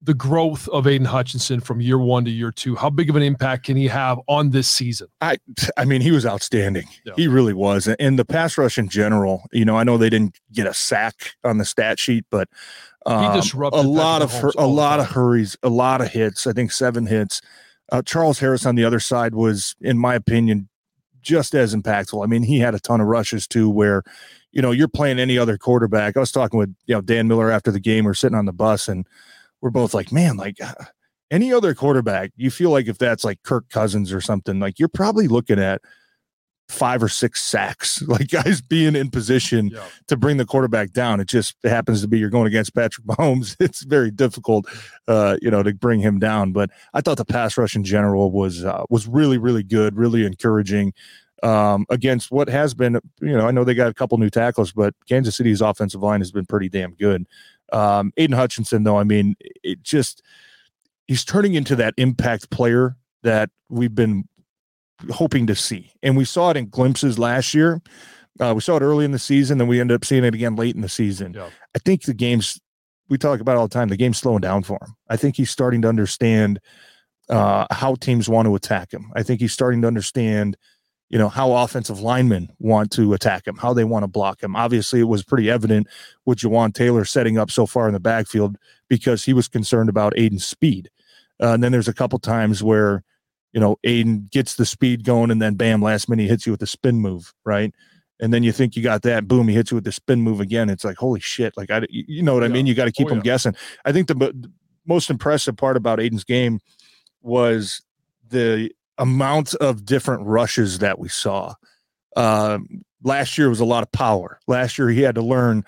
The growth of Aidan Hutchinson from year one to year two, how big of an impact can he have on this season? I, I mean, he was outstanding. Yeah. He really was. And the pass rush in general, you know, I know they didn't get a sack on the stat sheet, but um, he disrupted a lot of hur- a lot of hurries, a lot of hits. I think seven hits. Uh, Charles Harris on the other side was, in my opinion, just as impactful. I mean, he had a ton of rushes too, where you know you're playing any other quarterback. I was talking with you know Dan Miller after the game. We're sitting on the bus and we're both like, man, like uh, any other quarterback, you feel like if that's like Kirk Cousins or something, like you're probably looking at five or six sacks, like guys being in position yeah. to bring the quarterback down. It just happens to be you're going against Patrick Mahomes. It's very difficult, uh, you know, to bring him down. But I thought the pass rush in general was uh, was really really good, really encouraging. Um, against what has been, you know, I know they got a couple new tackles, but Kansas City's offensive line has been pretty damn good. Um, Aidan Hutchinson, though, I mean, it just he's turning into that impact player that we've been hoping to see. And we saw it in glimpses last year. Uh, we saw it early in the season, then we ended up seeing it again late in the season. Yeah. I think the game's we talk about all the time. The game's slowing down for him. I think he's starting to understand uh, how teams want to attack him. I think he's starting to understand, you know, how offensive linemen want to attack him, how they want to block him. Obviously, it was pretty evident with Jawaan Taylor setting up so far in the backfield because he was concerned about Aidan's speed. Uh, and then there's a couple times where you know, Aidan gets the speed going and then bam, last minute he hits you with the spin move, right? And then you think you got that, boom, he hits you with the spin move again. It's like, holy shit. Like, I, you know what yeah. I mean? You got to keep oh, him yeah. guessing. I think the, the most impressive part about Aidan's game was the amount of different rushes that we saw. Uh, last year was a lot of power. Last year he had to learn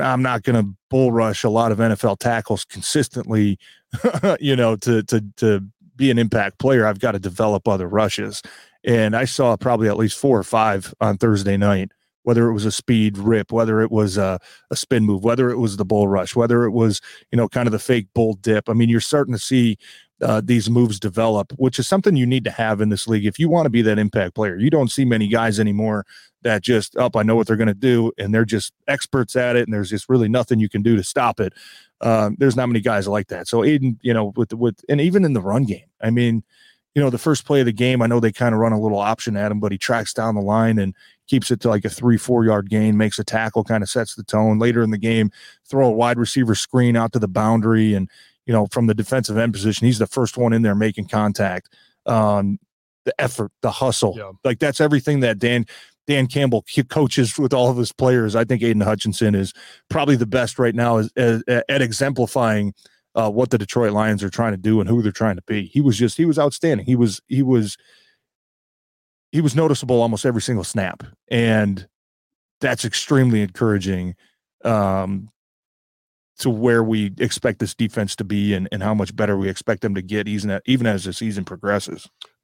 I'm not going to bull rush a lot of NFL tackles consistently, you know, to to to be an impact player, I've got to develop other rushes. And I saw probably at least four or five on Thursday night, whether it was a speed rip, whether it was a, a spin move, whether it was the bull rush, whether it was, you know, kind of the fake bull dip. I mean, you're starting to see uh, these moves develop, which is something you need to have in this league. If you want to be that impact player, you don't see many guys anymore that just up, oh, I know what they're going to do, and they're just experts at it, and there's just really nothing you can do to stop it. Um, there's not many guys like that. So Aidan, you know, with with and even in the run game, I mean, you know, the first play of the game, I know they kind of run a little option at him, but he tracks down the line and keeps it to like a three, four yard gain, makes a tackle, kind of sets the tone. Later in the game, throw a wide receiver screen out to the boundary, and you know, from the defensive end position, he's the first one in there making contact. Um, the effort, the hustle, yeah. like that's everything that Dan Dan Campbell coaches with all of his players. I think Aidan Hutchinson is probably the best right now as, as, at exemplifying uh, what the Detroit Lions are trying to do and who they're trying to be. He was just he was outstanding. He was he was he was noticeable almost every single snap, and that's extremely encouraging um, to where we expect this defense to be and, and how much better we expect them to get even even as the season progresses.